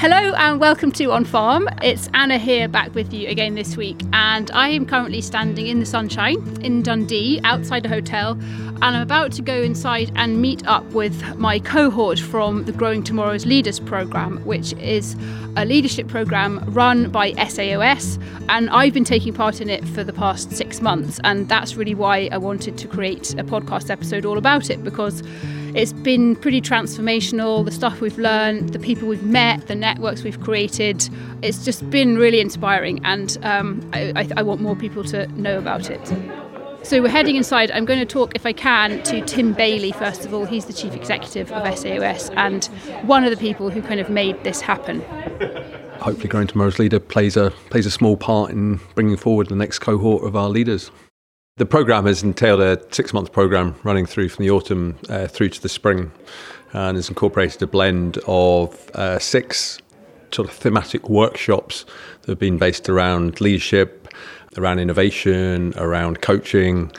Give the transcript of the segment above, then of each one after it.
hello and welcome to On Farm. It's Anna here back with you again this week, and I am currently standing in the sunshine in Dundee outside a hotel, and I'm about to go inside and meet up with my cohort from the Growing Tomorrow's Leaders programme, which is a leadership programme run by SAOS, and I've been taking part in it for the past six months, and that's really why I wanted to create a podcast episode all about it because it's been pretty transformational. The stuff we've learned, the people we've met, the networks we've created. It's just been really inspiring, and um, I, I want more people to know about it. So we're heading inside. I'm going to talk, if I can, to Tim Bailey first of all. He's the chief executive of SAOS and one of the people who kind of made this happen. Hopefully, Growing Tomorrow's Leader plays a plays a small part in bringing forward the next cohort of our leaders. The program has entailed a six month program running through from the autumn uh, through to the spring and has incorporated a blend of uh, six sort of thematic workshops that have been based around leadership, around innovation, around coaching,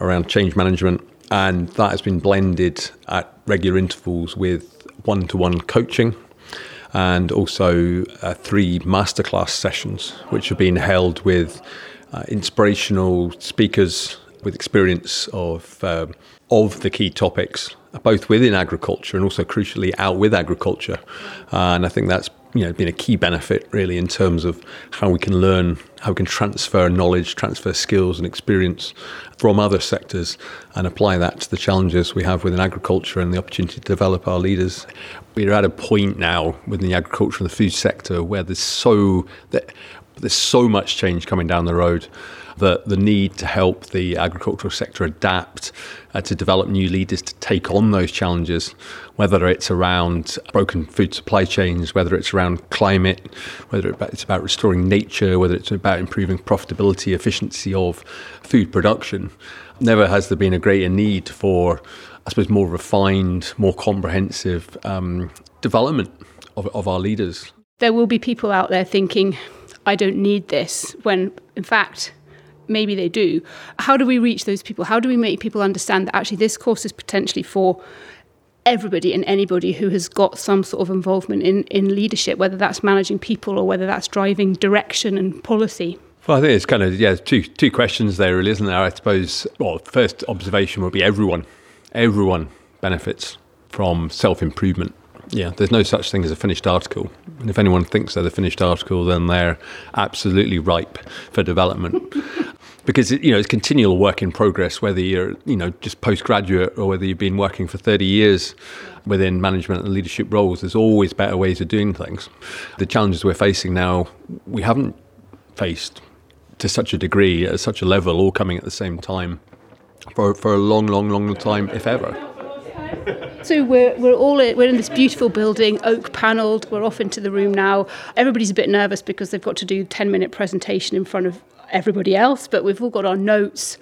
around change management. And that has been blended at regular intervals with one to one coaching and also uh, three masterclass sessions, which have been held with uh, inspirational speakers with experience of uh, of the key topics, both within agriculture and also crucially out with agriculture. Uh, and I think that's you know been a key benefit really in terms of how we can learn, how we can transfer knowledge, transfer skills and experience from other sectors, and apply that to the challenges we have within agriculture and the opportunity to develop our leaders. We're at a point now within the agriculture and the food sector where there's so that there's so much change coming down the road that the need to help the agricultural sector adapt, uh, to develop new leaders to take on those challenges, whether it's around broken food supply chains, whether it's around climate, whether it's about restoring nature, whether it's about improving profitability, efficiency of food production. Never has there been a greater need for, I suppose, more refined, more comprehensive um, development of, of our leaders. There will be people out there thinking, I don't need this, when in fact, maybe they do. How do we reach those people? How do we make people understand that actually this course is potentially for everybody and anybody who has got some sort of involvement in, in leadership, whether that's managing people or whether that's driving direction and policy? Well, I think it's kind of yeah, two two questions there, really, isn't there? I suppose. Well, first observation would be everyone, everyone benefits from self improvement yeah, there's no such thing as a finished article. And if anyone thinks they're the finished article, then they're absolutely ripe for development. because you know it's continual work in progress whether you're you know just postgraduate or whether you've been working for 30 years within management and leadership roles there's always better ways of doing things the challenges we're facing now we haven't faced to such a degree at such a level all coming at the same time for for a long long long time if ever so we're, we're all in, we're in this beautiful building, oak panelled. We're off into the room now. Everybody's a bit nervous because they've got to do a 10 minute presentation in front of everybody else, but we've all got our notes.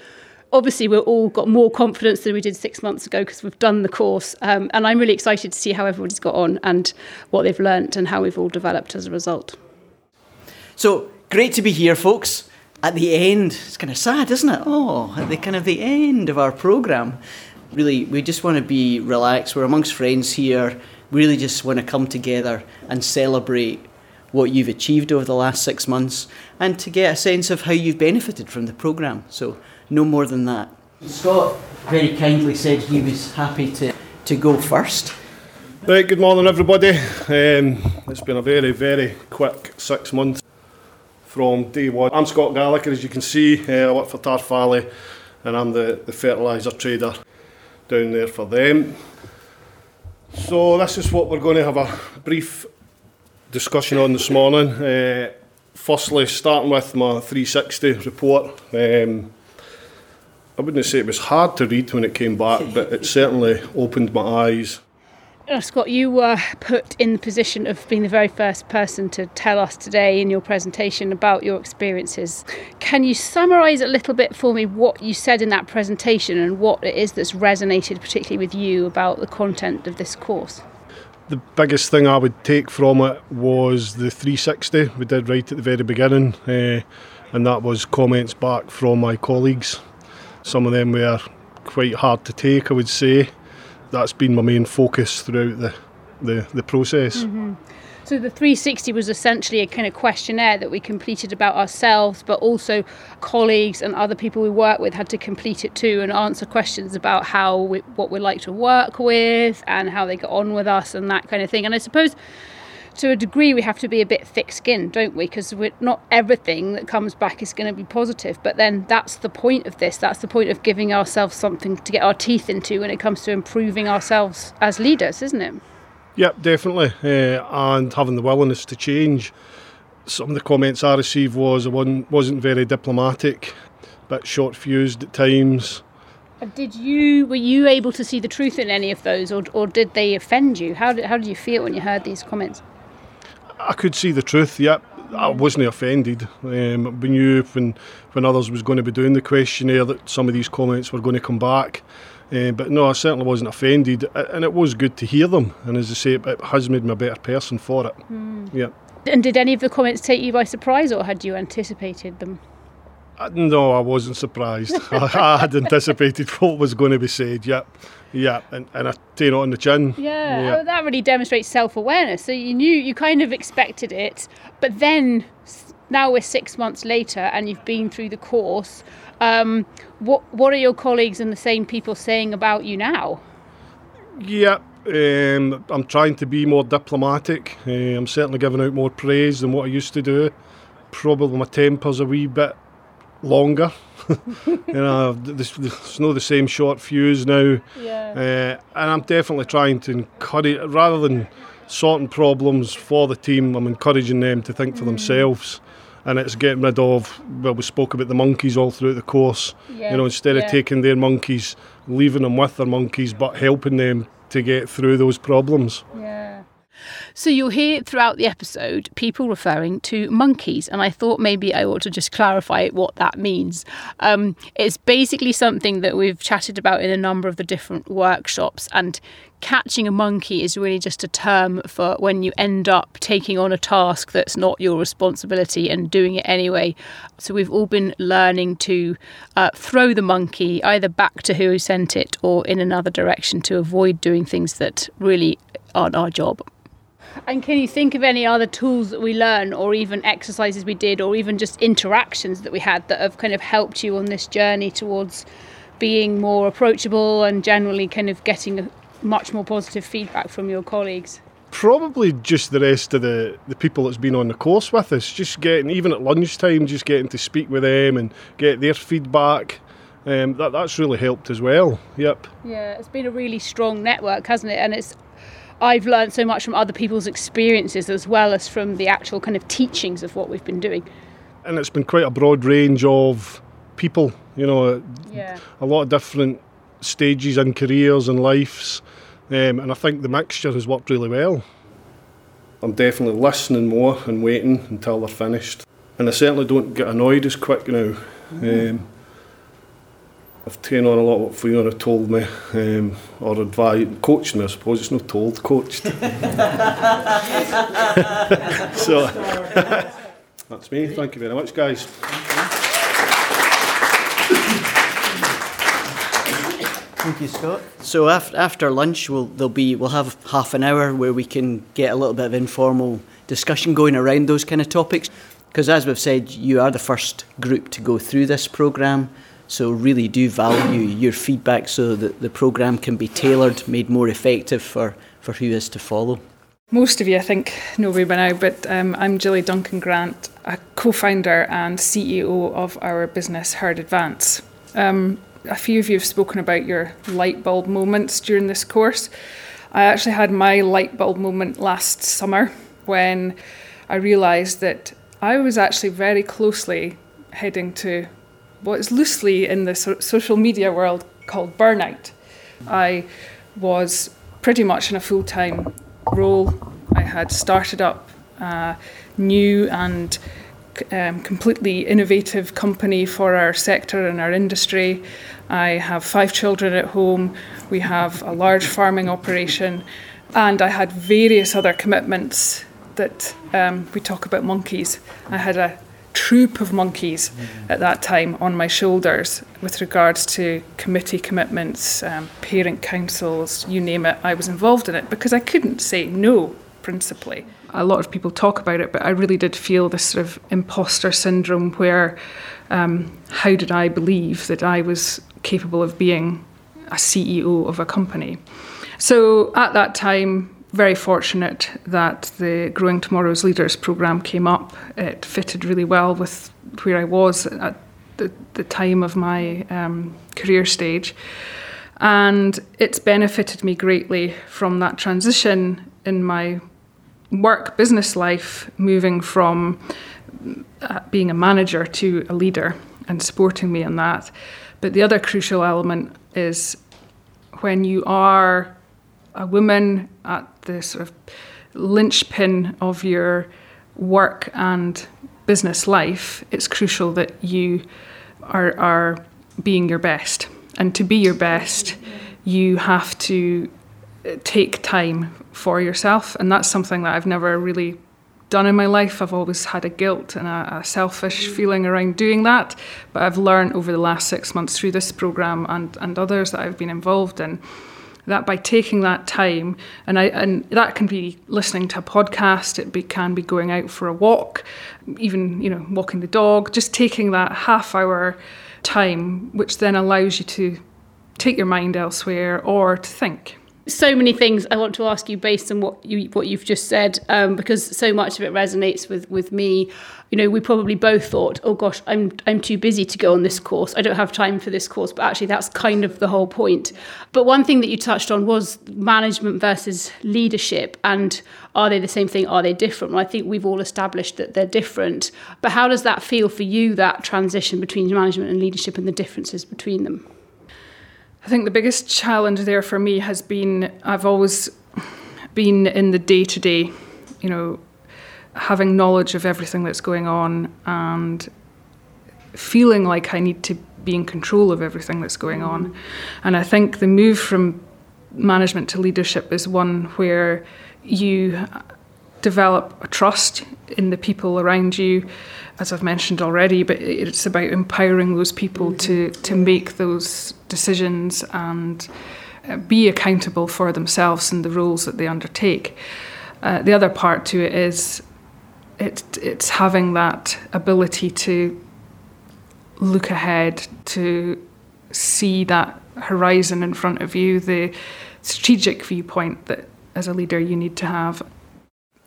Obviously, we've all got more confidence than we did six months ago because we've done the course. Um, and I'm really excited to see how everybody's got on and what they've learnt and how we've all developed as a result. So great to be here, folks. At the end, it's kind of sad, isn't it? Oh, at the kind of the end of our programme really, we just want to be relaxed. We're amongst friends here. We Really, just want to come together and celebrate what you've achieved over the last six months and to get a sense of how you've benefited from the programme. So, no more than that. Scott very kindly said he was happy to, to go first. Right, good morning, everybody. Um, it's been a very, very quick six months from day one. I'm Scott Gallagher, as you can see. Uh, I work for Tarff Valley and I'm the, the fertiliser trader down there for them. So this is what we're going to have a brief discussion on this morning. Uh, firstly, starting with my 360 report. Um, I wouldn't say it was hard to read when it came back, but it certainly opened my eyes. Uh, Scott, you were put in the position of being the very first person to tell us today in your presentation about your experiences. Can you summarise a little bit for me what you said in that presentation and what it is that's resonated particularly with you about the content of this course? The biggest thing I would take from it was the 360 we did right at the very beginning, uh, and that was comments back from my colleagues. Some of them were quite hard to take, I would say that's been my main focus throughout the the, the process. Mm-hmm. So the 360 was essentially a kind of questionnaire that we completed about ourselves, but also colleagues and other people we work with had to complete it too and answer questions about how we, what we like to work with and how they get on with us and that kind of thing. And I suppose to a degree we have to be a bit thick-skinned don't we? Because not everything that comes back is going to be positive but then that's the point of this. That's the point of giving ourselves something to get our teeth into when it comes to improving ourselves as leaders isn't it? Yep definitely. Uh, and having the willingness to change. Some of the comments i received was i wasn't, wasn't very diplomatic but short fused at times. Did you were you able to see the truth in any of those or, or did they offend you? How did, how did you feel when you heard these comments I could see the truth. Yep, I wasn't offended. Um, we knew when when others was going to be doing the questionnaire that some of these comments were going to come back. Uh, but no, I certainly wasn't offended, and it was good to hear them. And as I say, it has made me a better person for it. Mm. Yeah. And did any of the comments take you by surprise, or had you anticipated them? Uh, no, I wasn't surprised. I, I, had anticipated what was going to be said. Yep. Yeah, and, and I take it on the chin. Yeah, yeah. Oh, that really demonstrates self awareness. So you knew, you kind of expected it, but then now we're six months later and you've been through the course. Um, what what are your colleagues and the same people saying about you now? Yeah, um, I'm trying to be more diplomatic. Uh, I'm certainly giving out more praise than what I used to do. Probably my temper's a wee bit longer. you know, there's, there's no the same short fuse now. Yeah. Uh, and I'm definitely trying to encourage, rather than sorting problems for the team, I'm encouraging them to think for mm. themselves. And it's getting rid of, well, we spoke about the monkeys all throughout the course. Yeah. You know, instead yeah. of taking their monkeys, leaving them with their monkeys, but helping them to get through those problems. Yeah. So you'll hear throughout the episode people referring to monkeys, and I thought maybe I ought to just clarify what that means. Um, it's basically something that we've chatted about in a number of the different workshops, and catching a monkey is really just a term for when you end up taking on a task that's not your responsibility and doing it anyway. So we've all been learning to uh, throw the monkey either back to who sent it or in another direction to avoid doing things that really aren't our job. And can you think of any other tools that we learn, or even exercises we did, or even just interactions that we had that have kind of helped you on this journey towards being more approachable and generally kind of getting much more positive feedback from your colleagues? Probably just the rest of the, the people that's been on the course with us. Just getting, even at lunchtime, just getting to speak with them and get their feedback. Um, that that's really helped as well. Yep. Yeah, it's been a really strong network, hasn't it? And it's I've learned so much from other people's experiences as well as from the actual kind of teachings of what we've been doing. And it's been quite a broad range of people, you know, yeah. a lot of different stages and careers and lives. Um, and I think the mixture has worked really well. I'm definitely listening more and waiting until they're finished. And I certainly don't get annoyed as quick now. Mm-hmm. Um, I've taken on a lot of what Fiona told me, um, or advised, coached me, I suppose. It's not told, coached. so, that's me. Thank you very much, guys. Thank you, Scott. So after, after lunch, we'll there'll be we'll have half an hour where we can get a little bit of informal discussion going around those kind of topics. Because as we've said, you are the first group to go through this program. So really do value your feedback so that the programme can be tailored, made more effective for, for who is to follow. Most of you, I think, know me by now, but um, I'm Gilly Duncan Grant, a co founder and CEO of our business Herd Advance. Um, a few of you have spoken about your light bulb moments during this course. I actually had my light bulb moment last summer when I realised that I was actually very closely heading to what is loosely in the so- social media world called burnout. I was pretty much in a full time role. I had started up a new and um, completely innovative company for our sector and our industry. I have five children at home. We have a large farming operation. And I had various other commitments that um, we talk about monkeys. I had a troop of monkeys at that time on my shoulders with regards to committee commitments, um, parent councils, you name it. I was involved in it because I couldn't say no, principally. A lot of people talk about it, but I really did feel this sort of imposter syndrome where um, how did I believe that I was capable of being a CEO of a company? So at that time, very fortunate that the Growing Tomorrow's Leaders programme came up. It fitted really well with where I was at the, the time of my um, career stage. And it's benefited me greatly from that transition in my work business life, moving from uh, being a manager to a leader and supporting me in that. But the other crucial element is when you are a woman at the sort of linchpin of your work and business life, it's crucial that you are, are being your best. And to be your best, you have to uh, take time for yourself. And that's something that I've never really done in my life. I've always had a guilt and a, a, selfish feeling around doing that. But I've learned over the last six months through this program and, and others that I've been involved in that by taking that time, and I and that can be listening to a podcast, it be, can be going out for a walk, even you know walking the dog, just taking that half hour time, which then allows you to take your mind elsewhere or to think so many things I want to ask you based on what you what you've just said, um, because so much of it resonates with with me. You know, we probably both thought, "Oh gosh, I'm I'm too busy to go on this course. I don't have time for this course." But actually, that's kind of the whole point. But one thing that you touched on was management versus leadership, and are they the same thing? Are they different? Well, I think we've all established that they're different. But how does that feel for you? That transition between management and leadership, and the differences between them. I think the biggest challenge there for me has been I've always been in the day to day, you know, having knowledge of everything that's going on and feeling like I need to be in control of everything that's going on. Mm-hmm. And I think the move from management to leadership is one where you develop a trust in the people around you as I've mentioned already, but it's about empowering those people to, to make those decisions and uh, be accountable for themselves and the roles that they undertake. Uh, the other part to it is it, it's having that ability to look ahead, to see that horizon in front of you, the strategic viewpoint that as a leader you need to have.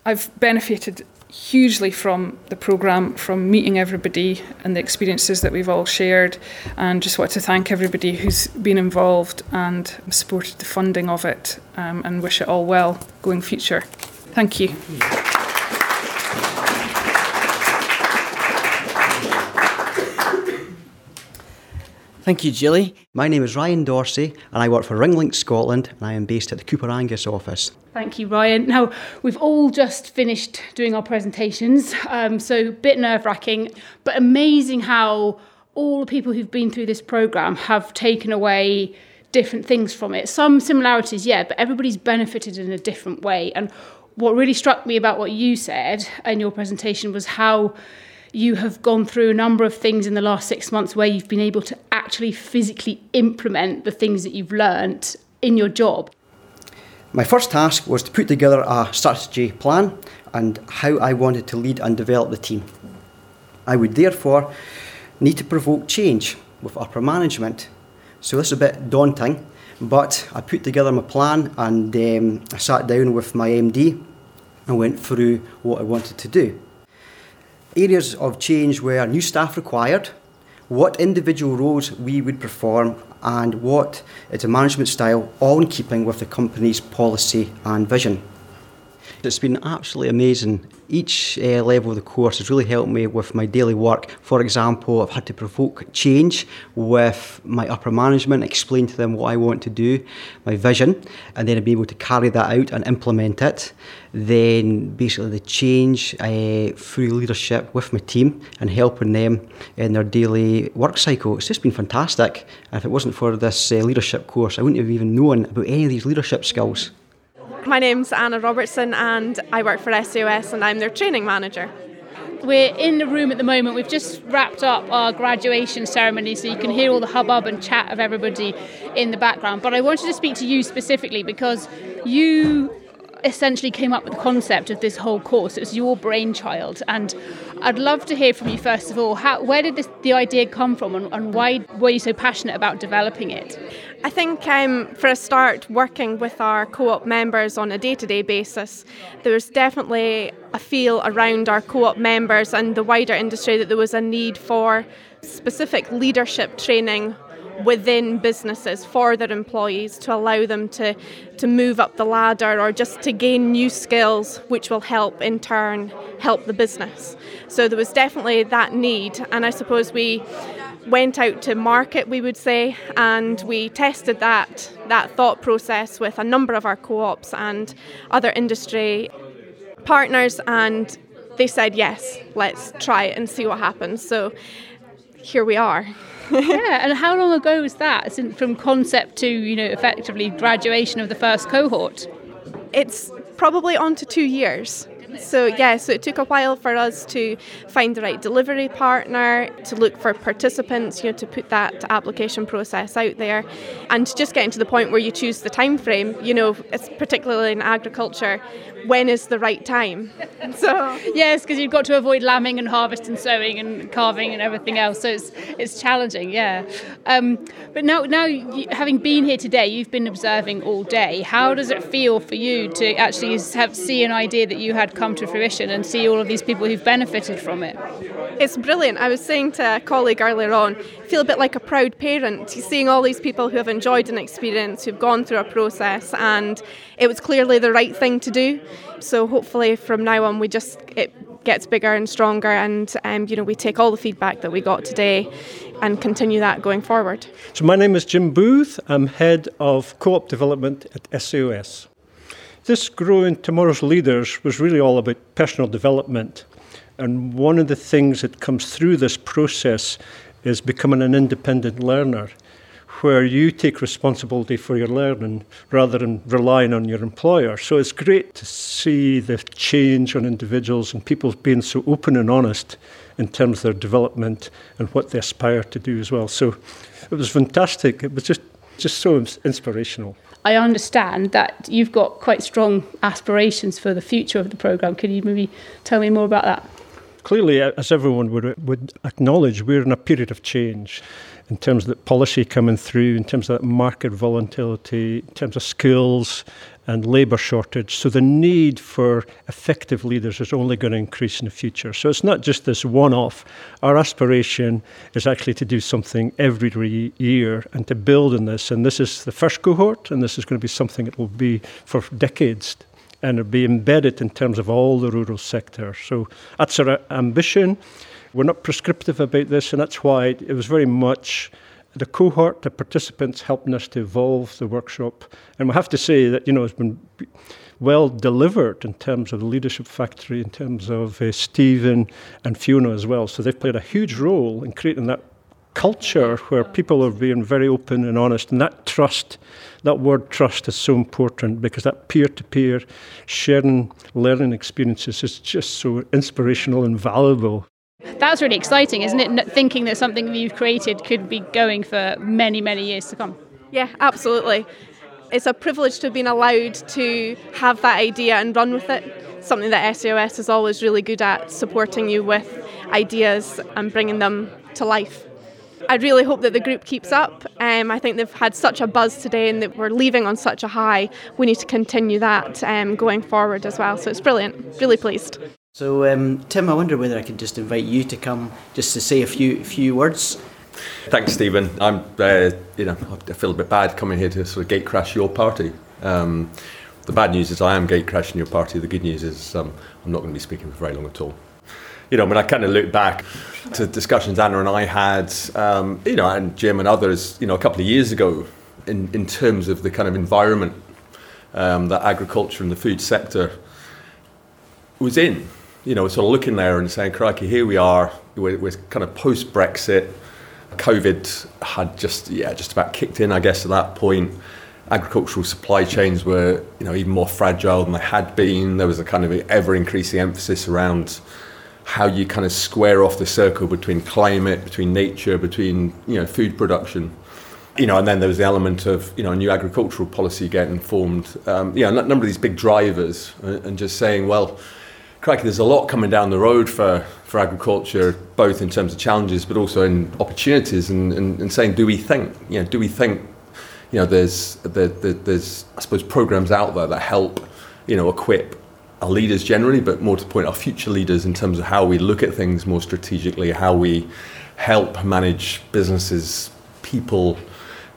I've benefited hugely from the programme, from meeting everybody and the experiences that we've all shared, and just want to thank everybody who's been involved and supported the funding of it, um, and wish it all well going future. Thank you. Thank you. Thank you, Gilly. My name is Ryan Dorsey, and I work for Ringlink Scotland, and I am based at the Coupar Angus office. Thank you, Ryan. Now, we've all just finished doing our presentations, um, so a bit nerve wracking, but amazing how all the people who've been through this programme have taken away different things from it. Some similarities, yeah, but everybody's benefited in a different way. And what really struck me about what you said in your presentation was how you have gone through a number of things in the last six months where you've been able to actually physically implement the things that you've learnt in your job. My first task was to put together a strategy plan and how I wanted to lead and develop the team. I would therefore need to provoke change with upper management. So this is a bit daunting, but I put together my plan and um, I sat down with my MD and went through what I wanted to do. Areas of change were new staff required, what individual roles we would perform, and what is a management style, all in keeping with the company's policy and vision. It's been absolutely amazing. Each uh, level of the course has really helped me with my daily work. For example, I've had to provoke change with my upper management, explain to them what I want to do, my vision, and then be able to carry that out and implement it. Then, basically, the change uh, through leadership with my team and helping them in their daily work cycle. It's just been fantastic. And if it wasn't for this uh, leadership course, I wouldn't have even known about any of these leadership skills. My name's Anna Robertson and I work for SAOS and I'm their training manager. We're in the room at the moment. We've just wrapped up our graduation ceremony, so you can hear all the hubbub and chat of everybody in the background. But I wanted to speak to you specifically because you essentially came up with the concept of this whole course. It was your brainchild, and I'd love to hear from you first of all. How, where did this, the idea come from, and, and why were you so passionate about developing it? I think um, for a start, working with our co op members on a day to day basis, there was definitely a feel around our co op members and the wider industry that there was a need for specific leadership training within businesses for their employees to allow them to, to move up the ladder or just to gain new skills which will help in turn help the business. So there was definitely that need and I suppose we went out to market, we would say, and we tested that that thought process with a number of our co-ops and other industry partners, and they said yes, let's try it and see what happens. So here we are. yeah, and how long ago was that? since From concept to you know effectively graduation of the first cohort. It's probably on to two years. So, yeah, so it took a while for us to find the right delivery partner, to look for participants, you know, to put that application process out there, and just getting to the point where you choose the time frame. You know, it's particularly in agriculture, when is the right time? So yes, because you've got to avoid lambing and harvest and sowing and calving and everything else. So it's it's challenging, yeah. Um, but now now you, having been here today, you've been observing all day. How does it feel for you to actually have see an idea that you had come to fruition and see all of these people who've benefited from it? It's brilliant. I was saying to a colleague earlier on, I feel a bit like a proud parent seeing all these people who have enjoyed an experience, who've gone through a process, and it was clearly the right thing to do. So hopefully from now on we just it gets bigger and stronger, and um, you know we take all the feedback that we got today and continue that going forward. So my name is Jim Booth. I'm head of co-op development at SAOS. This Growing Tomorrow's Leaders was really all about personal development. And one of the things that comes through this process is becoming an independent learner, where you take responsibility for your learning rather than relying on your employer. So it's great to see the change on individuals and people being so open and honest in terms of their development and what they aspire to do as well. So it was fantastic. It was just just so inspirational. I understand that you've got quite strong aspirations for the future of the programme. Can you maybe tell me more about that? Clearly, as everyone would, would acknowledge, we're in a period of change in terms of the policy coming through, in terms of that market volatility, in terms of skills and labour shortage. So the need for effective leaders is only going to increase in the future. So it's not just this one off. Our aspiration is actually to do something every year and to build on this. And this is the first cohort, and this is going to be something that will be for decades and it'll be embedded in terms of all the rural sector. So that's our ambition. We're not prescriptive about this, and that's why it was very much the cohort, the participants helping us to evolve the workshop. And we have to say that, you know, it's been well delivered in terms of the leadership factory, in terms of uh, Stephen and Fiona as well. So they've played a huge role in creating that culture where people are being very open and honest. And that trust, that word trust is so important because that peer to peer sharing learning experiences is just so inspirational and valuable. That's really exciting, isn't it? Thinking that something you've created could be going for many, many years to come. Yeah, absolutely. It's a privilege to have been allowed to have that idea and run with it. Something that SAOS is always really good at, supporting you with ideas and bringing them to life. I really hope that the group keeps up. Um, I think they've had such a buzz today and that we're leaving on such a high. We need to continue that um, going forward as well. So it's brilliant. Really pleased. So, um, Tim, I wonder whether I could just invite you to come just to say a few few words. Thanks, Stephen. I'm, uh, you know, I feel a bit bad coming here to sort of gate crash your party. Um, the bad news is I am gate crashing your party. The good news is um, I'm not going to be speaking for very long at all. You know, when I kind of look back to discussions Anna and I had, um, you know, and Jim and others, you know, a couple of years ago, in, in terms of the kind of environment um, that agriculture and the food sector was in you know, sort of looking there and saying, crikey, here we are, we're, we're kind of post Brexit. COVID had just, yeah, just about kicked in, I guess, at that point. Agricultural supply chains were, you know, even more fragile than they had been. There was a kind of ever increasing emphasis around how you kind of square off the circle between climate, between nature, between, you know, food production you know, and then there was the element of you know a new agricultural policy getting formed. Um, you know, a number of these big drivers, uh, and just saying, well, crikey, there's a lot coming down the road for, for agriculture, both in terms of challenges but also in opportunities, and, and, and saying, do we think, you know, do we think, you know, there's, there, there, there's, I suppose, programs out there that help, you know, equip our leaders generally, but more to the point, our future leaders in terms of how we look at things more strategically, how we help manage businesses, people,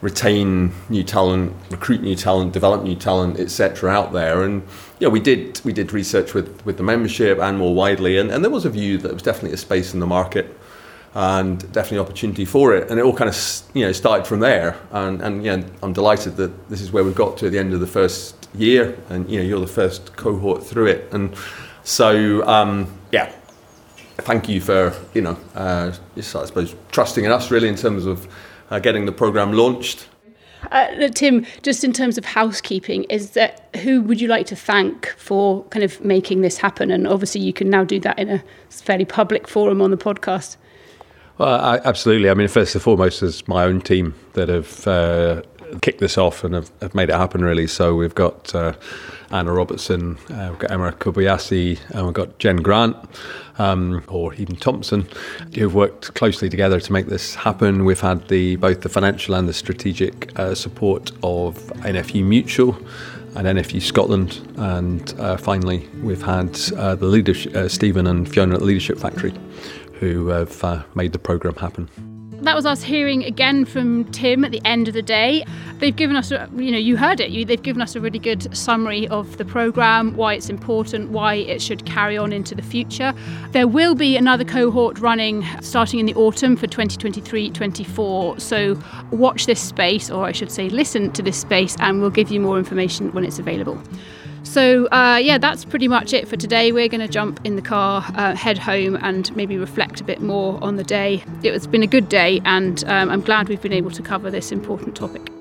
retain new talent, recruit new talent, develop new talent, etc. out there. And yeah, we did we did research with, with the membership and more widely, and, and there was a view that there was definitely a space in the market and definitely opportunity for it. And it all kind of you know started from there. And and yeah, I'm delighted that this is where we've got to at the end of the first year, and you know you're the first cohort through it. And so um, yeah. Thank you for you know, uh, I suppose trusting in us really in terms of uh, getting the program launched. Uh, Tim, just in terms of housekeeping, is that who would you like to thank for kind of making this happen? And obviously, you can now do that in a fairly public forum on the podcast. Well, I, absolutely. I mean, first and foremost, is my own team that have uh, kicked this off and have, have, made it happen. Really, so we've got uh, Anna Robertson, uh, we've got Emma Kobayashi, and we've got Jen Grant um, or even Thompson, who've worked closely together to make this happen. We've had the both the financial and the strategic uh, support of NFU Mutual and NFU Scotland, and uh, finally we've had uh, the leadership, uh, Stephen and Fiona at the Leadership Factory, who have uh, made the program happen that was us hearing again from Tim at the end of the day. They've given us, you know, you heard it. You, they've given us a really good summary of the program, why it's important, why it should carry on into the future. There will be another cohort running starting in the autumn for 2023-24. So watch this space, or I should say, listen to this space, and we'll give you more information when it's available. So, uh, yeah, that's pretty much it for today. We're going to jump in the car, uh, head home, and maybe reflect a bit more on the day. It's been a good day, and um, I'm glad we've been able to cover this important topic.